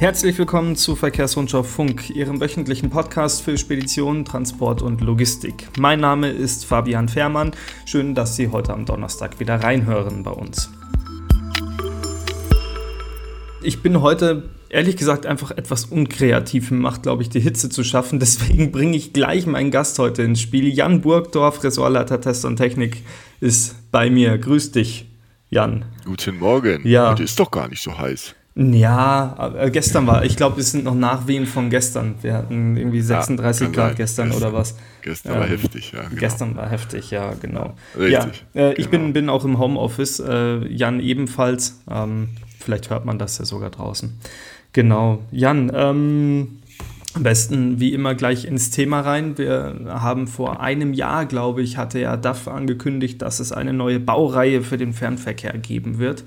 Herzlich willkommen zu Verkehrsrundschau Funk, Ihrem wöchentlichen Podcast für Spedition, Transport und Logistik. Mein Name ist Fabian Fehrmann. Schön, dass Sie heute am Donnerstag wieder reinhören bei uns. Ich bin heute ehrlich gesagt einfach etwas unkreativ macht, glaube ich, die Hitze zu schaffen. Deswegen bringe ich gleich meinen Gast heute ins Spiel. Jan Burgdorf, Ressortleiter Test und Technik, ist bei mir. Grüß dich, Jan. Guten Morgen. Ja. Heute ist doch gar nicht so heiß. Ja, äh, gestern war, ich glaube, es sind noch Nachwehen von gestern. Wir hatten irgendwie 36 ja, Grad sein. gestern, gestern, oder was. Gestern ähm, war heftig, ja. Genau. Gestern war heftig, ja, genau. Richtig. Ja, äh, ich genau. bin, bin auch im Homeoffice, äh, Jan ebenfalls. Ähm, vielleicht hört man das ja sogar draußen. Genau. Jan, ähm, am besten wie immer gleich ins Thema rein. Wir haben vor einem Jahr, glaube ich, hatte ja DAF angekündigt, dass es eine neue Baureihe für den Fernverkehr geben wird.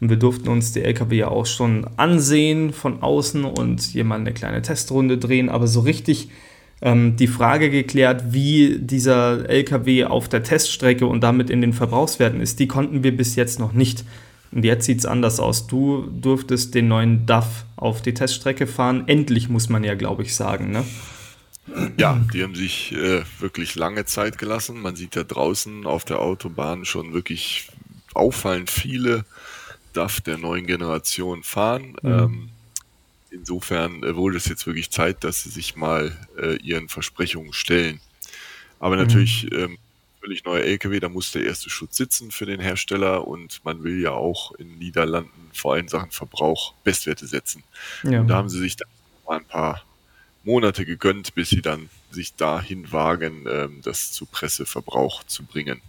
Und wir durften uns die LKW ja auch schon ansehen von außen und mal eine kleine Testrunde drehen, aber so richtig ähm, die Frage geklärt, wie dieser LKW auf der Teststrecke und damit in den Verbrauchswerten ist, die konnten wir bis jetzt noch nicht. Und jetzt sieht es anders aus. Du durftest den neuen DAF auf die Teststrecke fahren. Endlich muss man ja, glaube ich, sagen. Ne? Ja, die haben sich äh, wirklich lange Zeit gelassen. Man sieht ja draußen auf der Autobahn schon wirklich auffallend viele DAF der neuen Generation fahren. Mhm. Ähm, insofern äh, wurde es jetzt wirklich Zeit, dass sie sich mal äh, ihren Versprechungen stellen. Aber mhm. natürlich ähm, völlig neuer LKW, da muss der erste Schutz sitzen für den Hersteller und man will ja auch in Niederlanden vor allem Sachen Verbrauch Bestwerte setzen. Ja. Und da haben sie sich dann mal ein paar Monate gegönnt, bis sie dann sich dahin wagen, ähm, das zu Presseverbrauch zu bringen.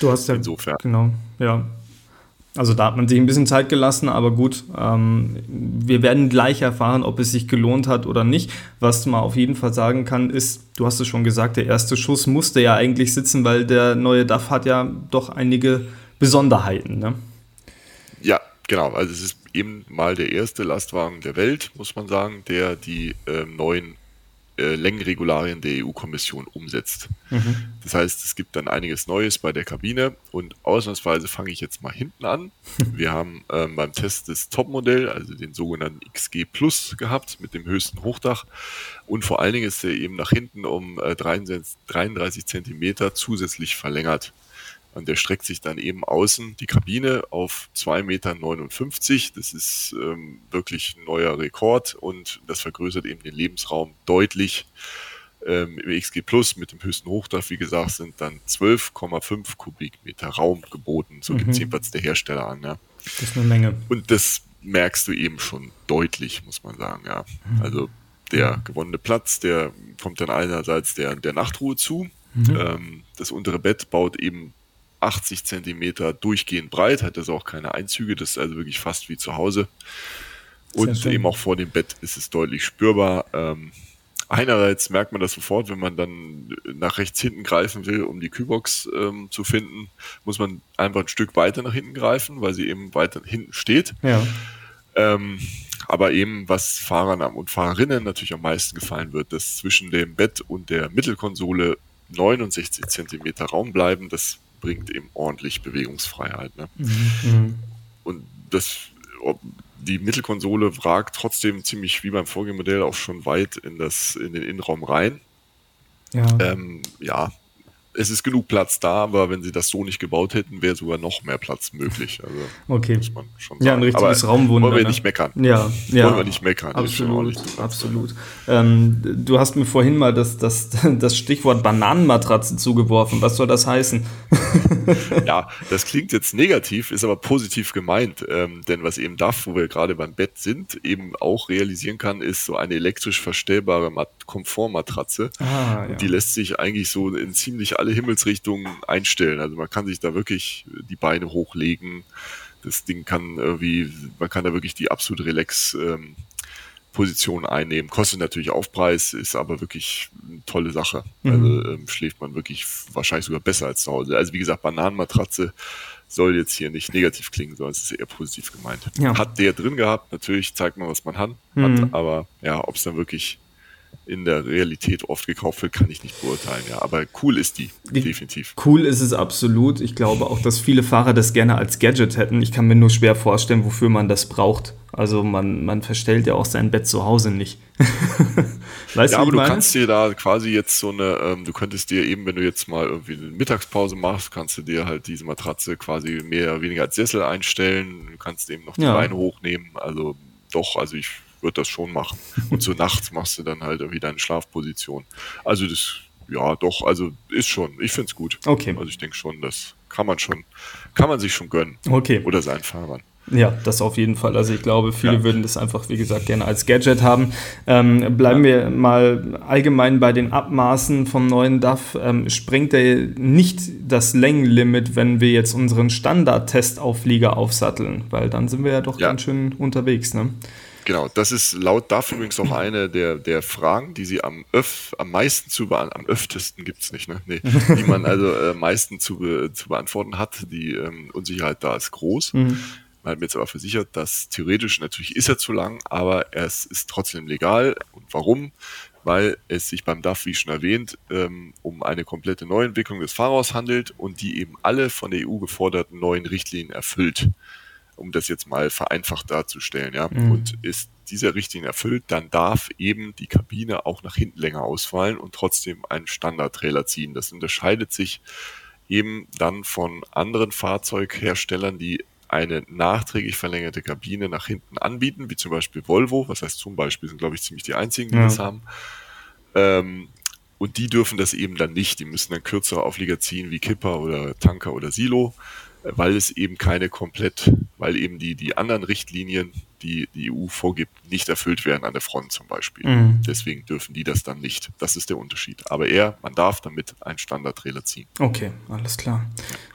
Du hast ja, Insofern. genau, ja. Also da hat man sich ein bisschen Zeit gelassen, aber gut, ähm, wir werden gleich erfahren, ob es sich gelohnt hat oder nicht. Was man auf jeden Fall sagen kann, ist, du hast es schon gesagt, der erste Schuss musste ja eigentlich sitzen, weil der neue DAF hat ja doch einige Besonderheiten. Ne? Ja, genau. Also es ist eben mal der erste Lastwagen der Welt, muss man sagen, der die äh, neuen äh, Längenregularien der EU-Kommission umsetzt. Mhm. Das heißt, es gibt dann einiges Neues bei der Kabine und ausnahmsweise fange ich jetzt mal hinten an. Wir haben ähm, beim Test das Topmodell, also den sogenannten XG Plus gehabt mit dem höchsten Hochdach und vor allen Dingen ist er eben nach hinten um äh, 33, 33 Zentimeter zusätzlich verlängert. Und der streckt sich dann eben außen die Kabine auf 2,59 Meter. Das ist ähm, wirklich ein neuer Rekord und das vergrößert eben den Lebensraum deutlich. Ähm, Im XG Plus mit dem höchsten Hochdach, wie gesagt, sind dann 12,5 Kubikmeter Raum geboten. So mhm. gibt es jedenfalls der Hersteller an. Ja. Das ist eine Menge. Und das merkst du eben schon deutlich, muss man sagen. Ja. Mhm. Also der gewonnene Platz, der kommt dann einerseits der, der Nachtruhe zu. Mhm. Ähm, das untere Bett baut eben 80 Zentimeter durchgehend breit, hat das auch keine Einzüge, das ist also wirklich fast wie zu Hause. Und eben auch vor dem Bett ist es deutlich spürbar. Ähm, einerseits merkt man das sofort, wenn man dann nach rechts hinten greifen will, um die Kühlbox ähm, zu finden, muss man einfach ein Stück weiter nach hinten greifen, weil sie eben weiter hinten steht. Ja. Ähm, aber eben, was Fahrern und Fahrerinnen natürlich am meisten gefallen wird, dass zwischen dem Bett und der Mittelkonsole 69 Zentimeter Raum bleiben, das bringt eben ordentlich Bewegungsfreiheit. Ne? Mhm. Und das, die Mittelkonsole ragt trotzdem ziemlich wie beim Vorgängermodell auch schon weit in, das, in den Innenraum rein. Ja. Ähm, ja, es ist genug Platz da, aber wenn sie das so nicht gebaut hätten, wäre sogar noch mehr Platz möglich. Also okay. muss man schon sagen. Ja, ein richtiges aber Raumwunder. Wollen wir ne? nicht meckern. Ja, ja. Wollen wir nicht meckern. Absolut, absolut. Ähm, du hast mir vorhin mal das, das, das Stichwort Bananenmatratze zugeworfen. Was soll das heißen? ja, das klingt jetzt negativ, ist aber positiv gemeint. Ähm, denn was eben DAF, wo wir gerade beim Bett sind, eben auch realisieren kann, ist so eine elektrisch verstellbare Mat Komfortmatratze. Ah, ja. die lässt sich eigentlich so in ziemlich alle Himmelsrichtungen einstellen. Also man kann sich da wirklich die Beine hochlegen. Das Ding kann irgendwie, man kann da wirklich die absolute Relax ähm, Position einnehmen. Kostet natürlich Aufpreis, ist aber wirklich eine tolle Sache. Mhm. Also ähm, schläft man wirklich wahrscheinlich sogar besser als zu Hause. Also wie gesagt, Bananenmatratze soll jetzt hier nicht negativ klingen, sondern es ist eher positiv gemeint. Ja. Hat der drin gehabt, natürlich zeigt man, was man hat, mhm. aber ja, ob es dann wirklich in der Realität oft gekauft wird, kann ich nicht beurteilen. Ja, aber cool ist die, definitiv. Cool ist es absolut. Ich glaube auch, dass viele Fahrer das gerne als Gadget hätten. Ich kann mir nur schwer vorstellen, wofür man das braucht. Also man, man verstellt ja auch sein Bett zu Hause nicht. weißt ja, aber du kannst dir da quasi jetzt so eine, ähm, du könntest dir eben, wenn du jetzt mal irgendwie eine Mittagspause machst, kannst du dir halt diese Matratze quasi mehr oder weniger als Sessel einstellen. Du kannst eben noch die ja. Beine hochnehmen. Also doch, also ich würde das schon machen. Und so nachts machst du dann halt irgendwie deine Schlafposition. Also das, ja, doch, also ist schon, ich finde es gut. Okay. Also ich denke schon, das kann man schon, kann man sich schon gönnen. Okay. Oder seinen Fahrern. Ja, das auf jeden Fall. Also ich glaube, viele ja. würden das einfach, wie gesagt, gerne als Gadget haben. Ähm, bleiben ja. wir mal allgemein bei den Abmaßen vom neuen DAF. Ähm, sprengt er nicht das Längenlimit, wenn wir jetzt unseren Standard-Testauflieger aufsatteln? Weil dann sind wir ja doch ja. ganz schön unterwegs. Ne? Genau, das ist laut DAF übrigens auch eine der, der Fragen, die sie am, öf, am meisten zu beantworten, am öftesten gibt es nicht, ne? Nee, die man also äh, meisten zu, be zu beantworten hat. Die ähm, Unsicherheit da ist groß. Mhm. Man hat mir jetzt aber versichert, dass theoretisch natürlich ist er zu lang, aber es ist trotzdem legal. Und warum? Weil es sich beim DAF, wie schon erwähnt, ähm, um eine komplette Neuentwicklung des Fahrers handelt und die eben alle von der EU geforderten neuen Richtlinien erfüllt. Um das jetzt mal vereinfacht darzustellen, ja. Mhm. Und ist dieser Richtlinie erfüllt, dann darf eben die Kabine auch nach hinten länger ausfallen und trotzdem einen Standardtrailer ziehen. Das unterscheidet sich eben dann von anderen Fahrzeugherstellern, die eine nachträglich verlängerte Kabine nach hinten anbieten, wie zum Beispiel Volvo, was heißt zum Beispiel, sind glaube ich ziemlich die einzigen, die ja. das haben. Ähm, und die dürfen das eben dann nicht. Die müssen dann kürzere Auflieger ziehen wie Kipper oder Tanker oder Silo, weil es eben keine komplett, weil eben die, die anderen Richtlinien die die EU vorgibt, nicht erfüllt werden an der Front zum Beispiel. Mhm. Deswegen dürfen die das dann nicht. Das ist der Unterschied. Aber er, man darf damit einen Standardtrailer ziehen. Okay, alles klar.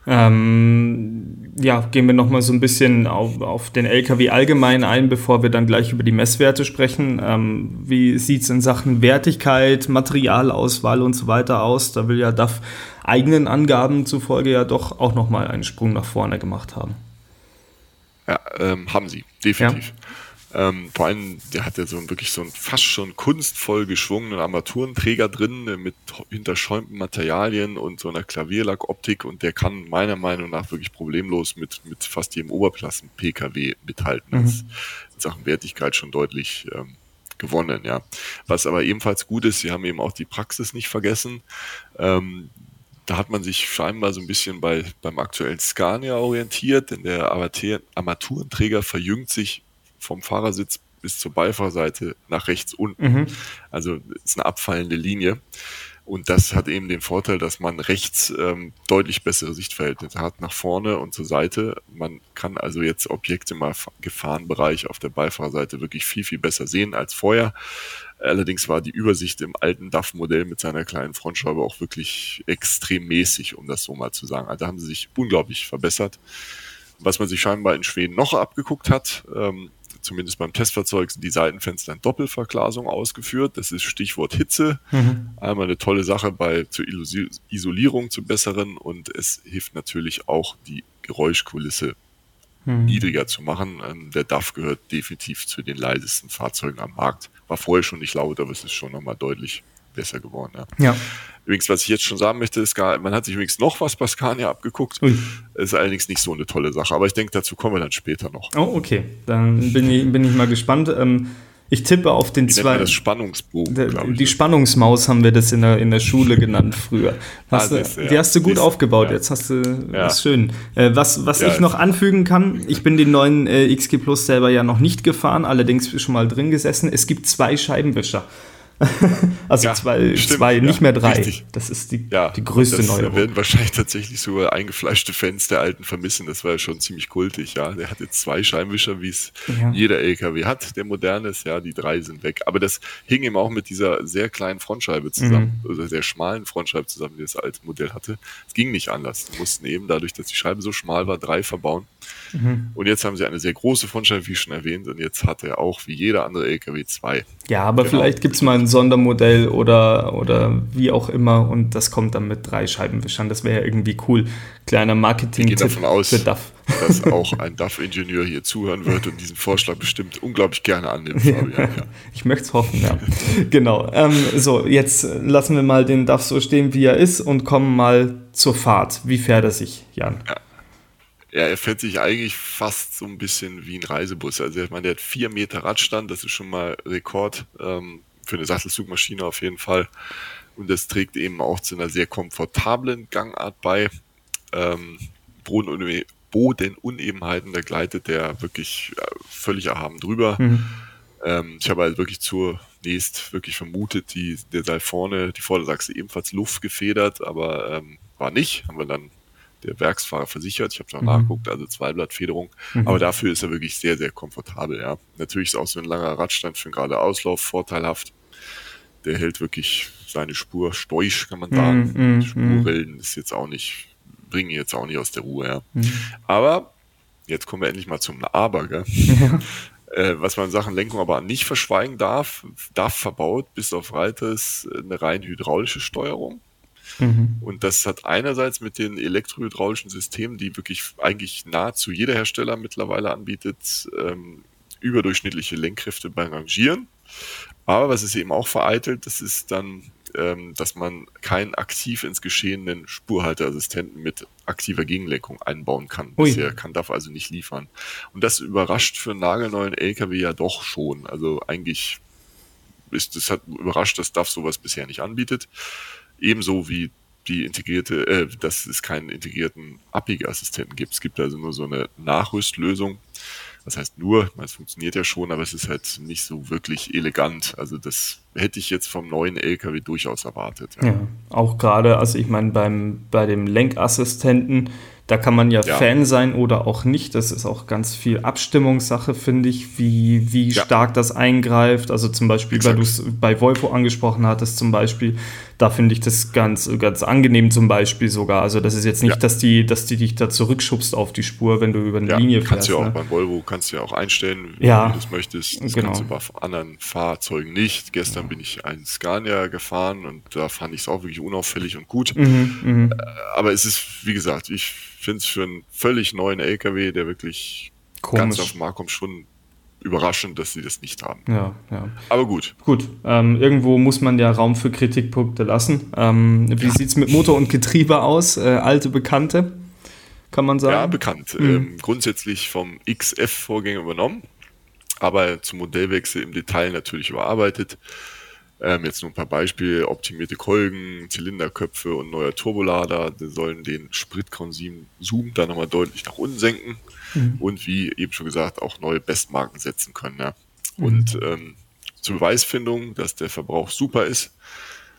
Ähm, ja, gehen wir nochmal so ein bisschen auf, auf den LKW allgemein ein, bevor wir dann gleich über die Messwerte sprechen. Ähm, wie sieht es in Sachen Wertigkeit, Materialauswahl und so weiter aus? Da will ja DAF eigenen Angaben zufolge ja doch auch nochmal einen Sprung nach vorne gemacht haben. Ja, ähm, haben sie, definitiv. Ja. Ähm, vor allem, der hat ja so wirklich so einen fast schon kunstvoll geschwungenen Armaturenträger drin äh, mit hinterschäumten Materialien und so einer Klavierlackoptik und der kann meiner Meinung nach wirklich problemlos mit, mit fast jedem Oberklassen-PKW mithalten. Mhm. Das ist in Sachen Wertigkeit schon deutlich ähm, gewonnen, ja. Was aber ebenfalls gut ist, sie haben eben auch die Praxis nicht vergessen. Ähm, da hat man sich scheinbar so ein bisschen bei, beim aktuellen Scania orientiert, denn der Armaturenträger verjüngt sich vom Fahrersitz bis zur Beifahrerseite nach rechts unten. Mhm. Also ist eine abfallende Linie. Und das hat eben den Vorteil, dass man rechts ähm, deutlich bessere Sichtverhältnisse hat nach vorne und zur Seite. Man kann also jetzt Objekte im Gefahrenbereich auf der Beifahrerseite wirklich viel, viel besser sehen als vorher. Allerdings war die Übersicht im alten DAF-Modell mit seiner kleinen Frontscheibe auch wirklich extrem mäßig, um das so mal zu sagen. Also da haben sie sich unglaublich verbessert. Was man sich scheinbar in Schweden noch abgeguckt hat, ähm, zumindest beim Testfahrzeug, sind die Seitenfenster in Doppelverglasung ausgeführt. Das ist Stichwort Hitze. Mhm. Einmal eine tolle Sache bei zur Isolierung zu besseren und es hilft natürlich auch die Geräuschkulisse mhm. niedriger zu machen. Ähm, der DAF gehört definitiv zu den leisesten Fahrzeugen am Markt. War vorher schon nicht laut, aber es ist schon nochmal deutlich besser geworden. Ja. ja. Übrigens, was ich jetzt schon sagen möchte, ist gar, man hat sich übrigens noch was bei Scania abgeguckt. Ui. Ist allerdings nicht so eine tolle Sache, aber ich denke, dazu kommen wir dann später noch. Oh, okay. Dann bin ich, bin ich mal gespannt. Ähm, ich tippe auf den zwei. Das Spannungsbogen. Der, die? Spannungsmaus haben wir das in der, in der Schule genannt früher. Hast, ah, das, ja. Die hast du gut das, aufgebaut. Ja. Jetzt hast du ja. ist schön. Äh, was was ich noch anfügen kann, ich bin den neuen äh, XG Plus selber ja noch nicht gefahren, allerdings schon mal drin gesessen. Es gibt zwei Scheibenwischer. also ja, zwei, stimmt, zwei ja, nicht mehr drei. Richtig. Das ist die, ja, die größte das Neuerung. werden wahrscheinlich tatsächlich sogar eingefleischte Fans der alten vermissen. Das war ja schon ziemlich kultig. Ja, der hat jetzt zwei Scheinwischer, wie es jeder LKW hat, der moderne ist. Ja, die drei sind weg. Aber das hing eben auch mit dieser sehr kleinen Frontscheibe zusammen, mhm. oder sehr schmalen Frontscheibe zusammen, die das alte Modell hatte. Es ging nicht anders. Die mussten eben dadurch, dass die Scheibe so schmal war, drei verbauen. Mhm. Und jetzt haben sie eine sehr große Frontscheibe, wie schon erwähnt, und jetzt hat er auch wie jeder andere LKW zwei. Ja, aber genau. vielleicht gibt es mal ein Sondermodell oder, oder wie auch immer und das kommt dann mit drei Scheibenwischern. Das wäre ja irgendwie cool. Kleiner Marketing-Tipp davon aus, für DAF. dass auch ein DAF-Ingenieur hier zuhören wird und diesen Vorschlag bestimmt unglaublich gerne annimmt. Ja, ja. Ich möchte es hoffen, ja. genau. Ähm, so, jetzt lassen wir mal den DAF so stehen, wie er ist und kommen mal zur Fahrt. Wie fährt er sich, Jan? Ja Ja, er fährt sich eigentlich fast so ein bisschen wie ein Reisebus. Also ich meine, der hat vier Meter Radstand, das ist schon mal Rekord ähm, für eine Sattelzugmaschine auf jeden Fall. Und das trägt eben auch zu einer sehr komfortablen Gangart bei. Ähm, Bodenunebenheiten, da gleitet der wirklich völlig erhaben drüber. Mhm. Ähm, ich habe halt wirklich zunächst wirklich vermutet, die, der sei vorne, die Vordersachse ebenfalls Luft gefedert, aber ähm, war nicht. Haben wir dann der Werksfahrer versichert. Ich habe noch mhm. nachgeguckt, also Zweiblattfederung. Mhm. Aber dafür ist er wirklich sehr, sehr komfortabel. Ja. Natürlich ist auch so ein langer Radstand für einen gerade Auslauf vorteilhaft. Der hält wirklich seine Spur steuisch, kann man sagen. Mhm. mhm Spurrillen ist jetzt auch nicht, bringen jetzt auch nicht aus der Ruhe. Ja. Mhm. Aber jetzt kommen wir endlich mal zum Aber. Gell? Ja. Äh, was man in Sachen Lenkung aber nicht verschweigen darf, darf verbaut bis auf weiteres eine rein hydraulische Steuerung. Mhm. Und das hat einerseits mit den elektrohydraulischen Systemen, die wirklich eigentlich nahezu jeder Hersteller mittlerweile anbietet, ähm, überdurchschnittliche Lenkkräfte beim Rangieren. Aber was es eben auch vereitelt, das ist dann, ähm, dass man keinen aktiv ins Geschehenen Spurhalteassistenten mit aktiver Gegenlenkung einbauen kann. Ui. Bisher kann DAF also nicht liefern. Und das überrascht für einen nagelneuen LKW ja doch schon. Also eigentlich ist das hat überrascht, dass DAF sowas bisher nicht anbietet. Ebenso wie die integrierte, äh, dass es keinen integrierten Abbiegeassistenten gibt. Es gibt also nur so eine Nachrüstlösung. Das heißt nur, es funktioniert ja schon, aber es ist halt nicht so wirklich elegant. Also das hätte ich jetzt vom neuen LKW durchaus erwartet. Ja, ja auch gerade, also ich meine, beim, bei dem Lenkassistenten, da kann man ja, ja, Fan sein oder auch nicht. Das ist auch ganz viel Abstimmungssache, finde ich, wie, wie ja. stark das eingreift. Also zum Beispiel, Exakt. weil du es bei Volvo angesprochen hattest, zum Beispiel, da finde ich das ganz, ganz angenehm zum Beispiel sogar. Also das ist jetzt nicht, ja. dass, die, dass die dich da zurückschubst auf die Spur, wenn du über eine Linie fährst. Kannst du ja auch ne? beim Volvo, kannst du ja auch einstellen, wie du das möchtest. Das genau. kannst du bei anderen Fahrzeugen nicht. Gestern bin ich einen Scania gefahren und da fand ich es auch wirklich unauffällig und gut. Mhm, mhm. Äh, aber es ist, wie gesagt, ich finde es für einen völlig neuen LKW, der wirklich Komisch. ganz auf kommt, schon überraschend, dass sie das nicht haben. Ja, ja. Aber gut. Gut. Ähm, irgendwo muss man ja Raum für Kritikpunkte lassen. Ähm, wie ja. sieht es mit Motor und Getriebe aus? Äh, alte Bekannte, kann man sagen? Ja, bekannt. Mhm. Ähm, grundsätzlich vom XF-Vorgänger übernommen, aber zum Modellwechsel im Detail natürlich überarbeitet. Ähm, jetzt nur ein paar Beispiele, optimierte Kolgen, Zylinderköpfe und neuer Turbolader sollen den Spritkonsum da nochmal deutlich nach unten senken mhm. und wie eben schon gesagt auch neue Bestmarken setzen können. Ja. Mhm. Und ähm, zur Beweisfindung, dass der Verbrauch super ist,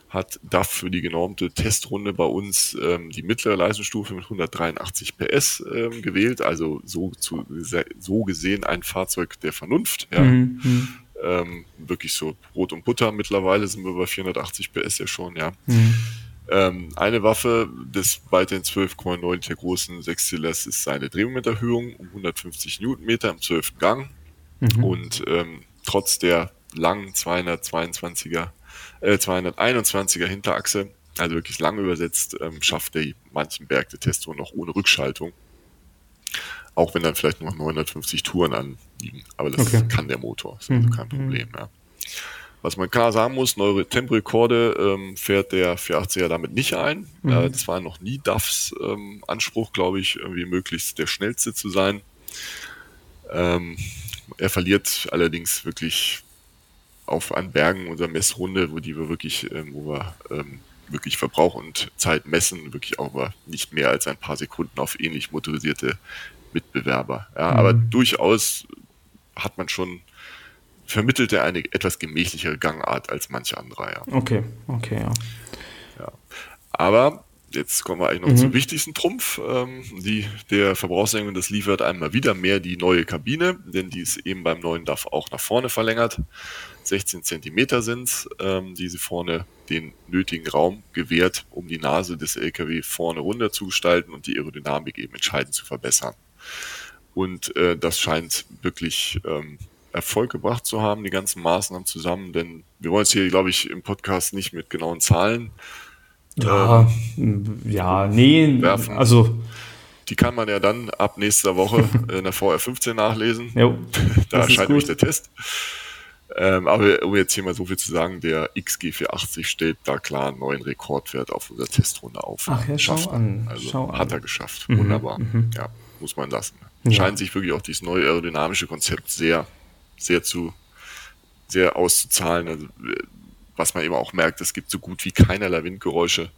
hat DAF für die genormte Testrunde bei uns ähm, die mittlere Leistungsstufe mit 183 PS ähm, gewählt, also so, zu, so gesehen ein Fahrzeug der Vernunft. Ja. Mhm. Ähm, wirklich so Brot und Butter. Mittlerweile sind wir bei 480 PS ja schon, ja. Mhm. Ähm, eine Waffe des weiterhin 12,9 der großen Sechszylinders ist seine Drehmomenterhöhung um 150 Newtonmeter im 12. Gang. Mhm. Und ähm, trotz der langen 222er, äh, 221er Hinterachse, also wirklich lang übersetzt, ähm, schafft der manchen Berg der Testo noch ohne Rückschaltung. Auch wenn dann vielleicht noch 950 Touren anliegen. Aber das okay. kann der Motor. Das ist also kein mhm. Problem. Ja. Was man klar sagen muss, neue Temporekorde ähm, fährt der 480er damit nicht ein. Mhm. Äh, das war noch nie DAFs ähm, Anspruch, glaube ich, irgendwie möglichst der schnellste zu sein. Ähm, er verliert allerdings wirklich auf an Bergen unserer Messrunde, wo die wir wirklich, ähm, wo wir ähm, wirklich Verbrauch und Zeit messen, wirklich auch nicht mehr als ein paar Sekunden auf ähnlich motorisierte Mitbewerber. Ja, mhm. Aber durchaus hat man schon, vermittelt er eine etwas gemächlichere Gangart als manche andere. Ja. Okay, okay, ja. ja. Aber jetzt kommen wir eigentlich noch mhm. zum wichtigsten Trumpf. Ähm, die, der Verbrauchssenkung, das liefert einmal wieder mehr die neue Kabine, denn die ist eben beim neuen DAF auch nach vorne verlängert. 16 Zentimeter sind ähm, die sie vorne den nötigen Raum gewährt, um die Nase des LKW vorne runter zu gestalten und die Aerodynamik eben entscheidend zu verbessern. Und äh, das scheint wirklich ähm, Erfolg gebracht zu haben, die ganzen Maßnahmen zusammen, denn wir wollen es hier, glaube ich, im Podcast nicht mit genauen Zahlen. Ja, ähm, ja, nee, werfen. also. Die kann man ja dann ab nächster Woche in der VR 15 nachlesen. Jo, da erscheint nämlich der Test. Ähm, aber um jetzt hier mal so viel zu sagen, der XG480 stellt da klar einen neuen Rekordwert auf unserer Testrunde auf. Ach ja, schau an. Also schau hat an. er geschafft. Mhm, Wunderbar. Mhm. Ja. muss man lassen. Ja. Scheint sich wirklich auch dieses neue aerodynamische Konzept sehr, sehr zu, sehr auszuzahlen. Also, was man eben auch merkt, es gibt so gut wie keinerlei Windgeräusche.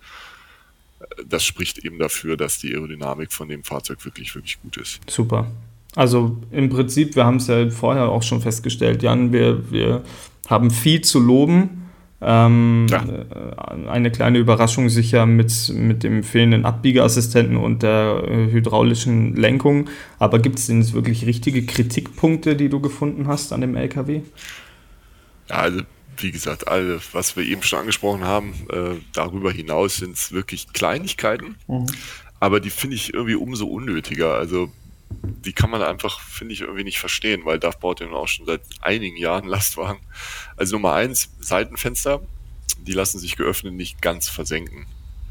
Das spricht eben dafür, dass die Aerodynamik von dem Fahrzeug wirklich, wirklich gut ist. Super. Also im Prinzip, wir haben es ja vorher auch schon festgestellt, Jan, wir, wir haben viel zu loben. Ähm, ja. Äh, eine kleine Überraschung sicher mit, mit dem fehlenden Abbiegeassistenten und der äh, hydraulischen Lenkung. Aber gibt es denn jetzt wirklich richtige Kritikpunkte, die du gefunden hast an dem LKW? Ja, also wie gesagt, alles, was wir eben schon angesprochen haben, äh, darüber hinaus sind es wirklich Kleinigkeiten. Mhm. Aber die finde ich irgendwie umso unnötiger. Also die kann man einfach, finde ich, irgendwie nicht verstehen, weil DAF baut ja auch schon seit einigen Jahren Lastwagen. Also Nummer eins, Seitenfenster, die lassen sich geöffnet nicht ganz versenken.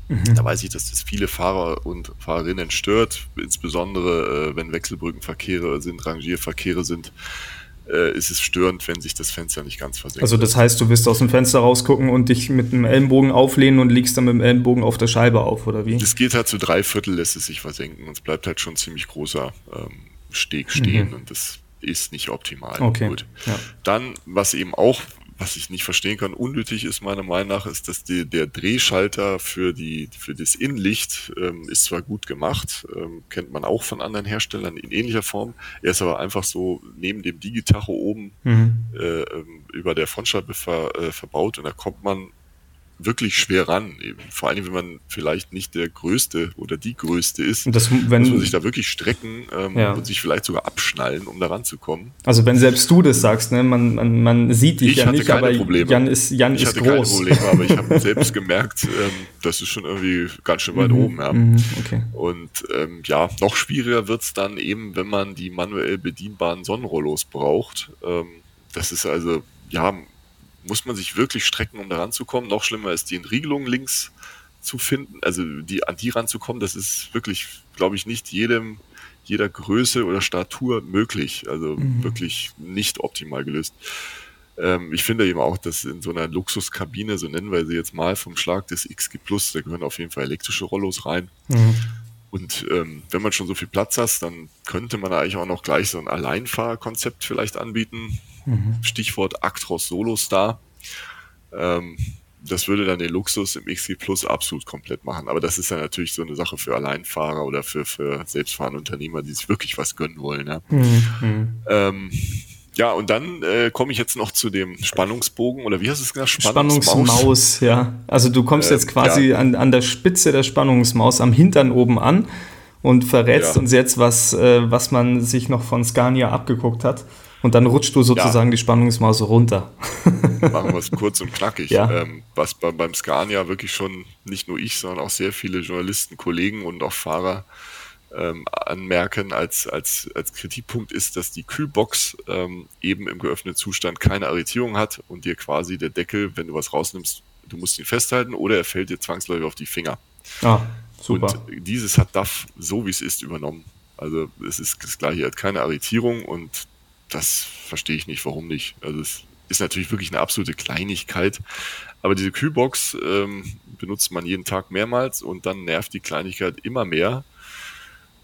Mhm. Da weiß ich, dass das viele Fahrer und Fahrerinnen stört, insbesondere äh, wenn Wechselbrückenverkehre sind, Rangierverkehre sind äh, ist es störend, wenn sich das Fenster nicht ganz versenkt. Also das heißt, du wirst aus dem Fenster rausgucken und dich mit dem Ellenbogen auflehnen und liegst dann mit dem Ellenbogen auf der Scheibe auf, oder wie? Das geht halt zu drei Viertel, lässt es sich versenken und es bleibt halt schon ziemlich großer ähm, Steg stehen mhm. und das ist nicht optimal. Okay. Gut. Ja. Dann, was eben auch was ich nicht verstehen kann, unnötig ist meiner Meinung nach, ist, dass die, der Drehschalter für, die, für das Innenlicht ähm, ist zwar gut gemacht, ähm, kennt man auch von anderen Herstellern in ähnlicher Form, er ist aber einfach so neben dem Digitacho oben mhm. äh, ähm, über der Frontscheibe ver, äh, verbaut und da kommt man wirklich schwer ran. Eben. Vor allem, wenn man vielleicht nicht der Größte oder die Größte ist, das, wenn, muss man sich da wirklich strecken ähm, ja. und sich vielleicht sogar abschnallen, um da ranzukommen. Also wenn selbst du das sagst, ne, man, man, man sieht dich ich ja nicht, aber Probleme. Jan ist, Jan ich ist hatte groß. Keine Probleme, aber ich habe selbst gemerkt, ähm, das ist schon irgendwie ganz schön weit mhm, oben. Ja. Mhm, okay. Und ähm, ja, noch schwieriger wird's dann eben, wenn man die manuell bedienbaren Sonnenrollos braucht. Ähm, das ist also, ja, muss man sich wirklich strecken, um da ranzukommen. Noch schlimmer ist die Entriegelung links zu finden, also die, an die ranzukommen. Das ist wirklich, glaube ich, nicht jedem, jeder Größe oder Statur möglich. Also mhm. wirklich nicht optimal gelöst. Ähm, ich finde eben auch, dass in so einer Luxuskabine, so nennen wir sie jetzt mal, vom Schlag des XG Plus, da gehören auf jeden Fall elektrische Rollos rein. Mhm. Und ähm, wenn man schon so viel Platz hat, dann könnte man eigentlich auch noch gleich so ein Alleinfahrkonzept vielleicht anbieten. Mhm. Stichwort Actros Solo Star. Ähm, das würde dann den Luxus im XG Plus absolut komplett machen. Aber das ist dann natürlich so eine Sache für Alleinfahrer oder für, für selbstfahrende Unternehmer, die sich wirklich was gönnen wollen. Ja, mhm. ähm, ja und dann äh, komme ich jetzt noch zu dem Spannungsbogen oder wie hast du es genannt? Spannungsmaus. Spannungsmaus, ja. Also du kommst ähm, jetzt quasi ja. an, an der Spitze der Spannungsmaus am Hintern oben an und verrätst ja. uns jetzt, was, äh, was man sich noch von Scania abgeguckt hat. Und dann rutscht du sozusagen ja. die Spannungsmaus runter. Machen wir es kurz und knackig. Ja. Ähm, was bei, beim Scania wirklich schon nicht nur ich, sondern auch sehr viele Journalisten, Kollegen und auch Fahrer ähm, anmerken als, als, als Kritikpunkt ist, dass die Kühlbox ähm, eben im geöffneten Zustand keine Arretierung hat und dir quasi der Deckel, wenn du was rausnimmst, du musst ihn festhalten oder er fällt dir zwangsläufig auf die Finger. Ah, super. Und dieses hat DAF so wie es ist übernommen. Also es ist das gleiche, er hat keine Arretierung und das verstehe ich nicht, warum nicht. Also es ist natürlich wirklich eine absolute Kleinigkeit, aber diese Kühlbox ähm, benutzt man jeden Tag mehrmals und dann nervt die Kleinigkeit immer mehr.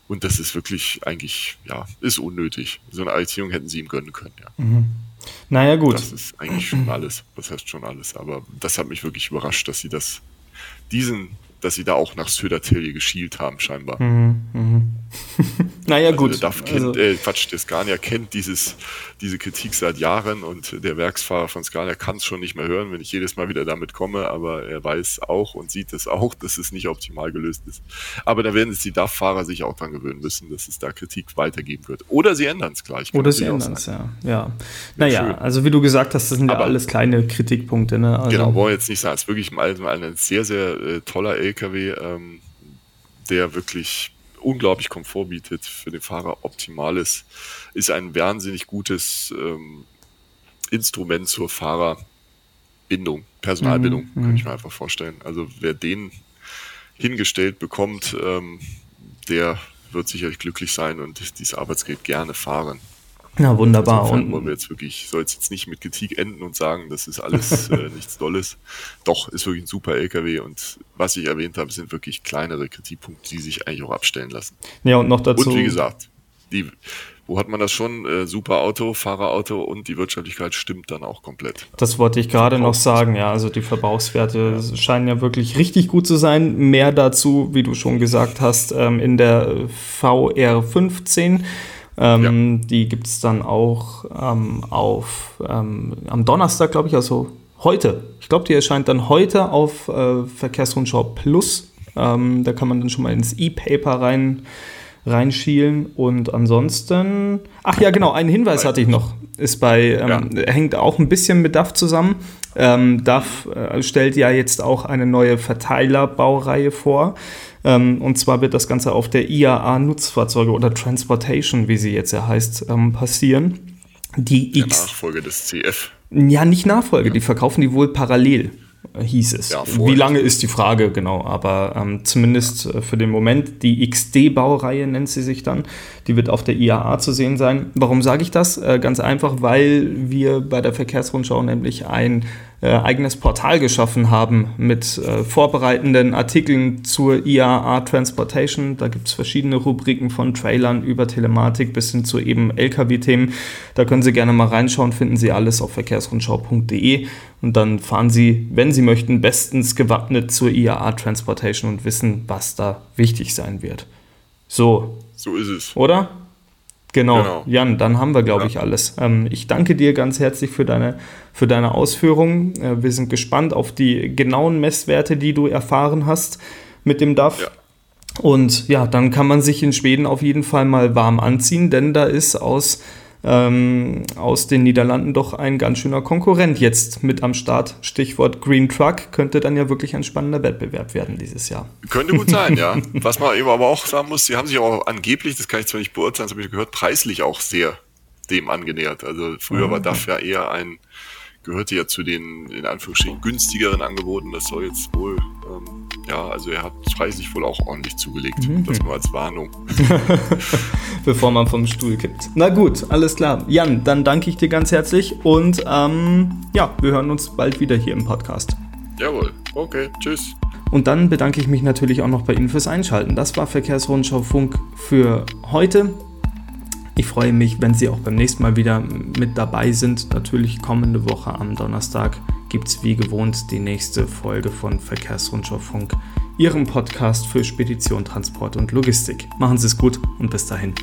Und das ist wirklich eigentlich, ja, ist unnötig. So eine Arretierung hätten sie ihm gönnen können, ja. Mhm. Naja, gut. Das ist eigentlich schon alles. Das heißt schon alles. Aber das hat mich wirklich überrascht, dass sie das, diesen dass sie da auch nach Södertilje geschielt haben, scheinbar. Mhm, mh. naja, also gut. Der DAF kennt, also. äh, Quatsch, der Scania kennt dieses, diese Kritik seit Jahren und der Werksfahrer von Scania kann es schon nicht mehr hören, wenn ich jedes Mal wieder damit komme, aber er weiß auch und sieht es auch, dass es nicht optimal gelöst ist. Aber da werden jetzt die DAF-Fahrer sich auch dran gewöhnen müssen, dass es da Kritik weitergeben wird. Oder sie ändern es gleich. Oder sie ändern es, ja. ja. Naja, schön. also wie du gesagt hast, das sind aber ja alles kleine Kritikpunkte. Ne? Also genau, wollen wir jetzt nicht sagen, es ist wirklich Allgemeinen ein sehr, sehr äh, toller LKW, ähm, der wirklich unglaublich Komfort bietet, für den Fahrer optimal ist, ist ein wahnsinnig gutes ähm, Instrument zur Fahrerbindung, Personalbindung, mhm. kann ich mir einfach vorstellen. Also wer den hingestellt bekommt, ähm, der wird sicherlich glücklich sein und dieses Arbeitsgerät gerne fahren. Ja, wunderbar. Insofern und wollen wir jetzt wirklich, soll es jetzt nicht mit Kritik enden und sagen, das ist alles äh, nichts Dolles. Doch, ist wirklich ein super LKW und was ich erwähnt habe, sind wirklich kleinere Kritikpunkte, die sich eigentlich auch abstellen lassen. Ja, und noch dazu. Und wie gesagt, die, wo hat man das schon? Äh, super Auto, Fahrerauto und die Wirtschaftlichkeit stimmt dann auch komplät. Das wollte ich gerade noch sagen, ja. Also die Verbrauchswerte ja. scheinen ja wirklich richtig gut zu sein. Mehr dazu, wie du schon gesagt hast, ähm, in der VR15. Ähm, ja. Die gibt es dann auch ähm, auf ähm, am Donnerstag, glaube ich, also heute. Ich glaube, die erscheint dann heute auf äh, Verkehrsrundschau Plus. Ähm, da kann man dann schon mal ins E-Paper rein reinschielen. Und ansonsten, ach ja, genau, einen Hinweis hatte ich noch. Ist bei, ähm, ja. hängt auch ein bisschen mit DAF zusammen. Ähm, DAF äh, stellt ja jetzt auch eine neue Verteilerbaureihe vor. Ähm, und zwar wird das Ganze auf der IAA Nutzfahrzeuge oder Transportation, wie sie jetzt ja heißt, ähm, passieren. Die X. Nachfolge des CF. Ja, nicht Nachfolge, ja. die verkaufen die wohl parallel hieß es. Ja, Wie lange ist die Frage, genau. Aber ähm, zumindest äh, für den Moment, die XD-Baureihe nennt sie sich dann, die wird auf der IAA zu sehen sein. Warum sage ich das? Äh, ganz einfach, weil wir bei der Verkehrsrundschau nämlich ein äh, eigenes Portal geschaffen haben mit äh, vorbereitenden Artikeln zur IAA Transportation. Da gibt es verschiedene Rubriken von Trailern über Telematik bis hin zu eben Lkw-Themen. Da können Sie gerne mal reinschauen, finden Sie alles auf verkehrsrundschau.de und dann fahren Sie, wenn Sie möchten, bestens gewappnet zur IAA Transportation und wissen, was da wichtig sein wird. So. So ist es. Oder? Genau. genau. Jan, dann haben wir, glaube ja. ich, alles. Ähm, ich danke dir ganz herzlich für deine, für deine Ausführungen. Äh, wir sind gespannt auf die genauen Messwerte, die du erfahren hast mit dem DAF. Ja. Und ja, dann kann man sich in Schweden auf jeden Fall mal warm anziehen, denn da ist aus ähm, aus den Niederlanden doch ein ganz schöner Konkurrent jetzt mit am Start. Stichwort Green Truck könnte dann ja wirklich ein spannender Wettbewerb werden dieses Jahr. Könnte gut sein, ja. Was man eben aber auch sagen muss, sie haben sich auch angeblich, das kann ich zwar nicht beurteilen, das habe ich gehört, preislich auch sehr dem angenähert. Also früher mhm. war DAF ja eher ein, gehörte ja zu den in Anführungsstrichen günstigeren Angeboten. Das soll jetzt wohl ja, also er hat preislich wohl auch ordentlich zugelegt. Mhm. Das nur als Warnung. Bevor man vom Stuhl kippt. Na gut, alles klar. Jan, dann danke ich dir ganz herzlich und ähm, ja, wir hören uns bald wieder hier im Podcast. Jawohl, okay, tschüss. Und dann bedanke ich mich natürlich auch noch bei Ihnen fürs Einschalten. Das war Verkehrsrundschau Funk für heute. Ich freue mich, wenn Sie auch beim nächsten Mal wieder mit dabei sind. Natürlich kommende Woche am Donnerstag gibt es wie gewohnt die nächste Folge von Verkehrsrundschau Funk, Ihrem Podcast für Spedition, Transport und Logistik. Machen Sie es gut und bis dahin.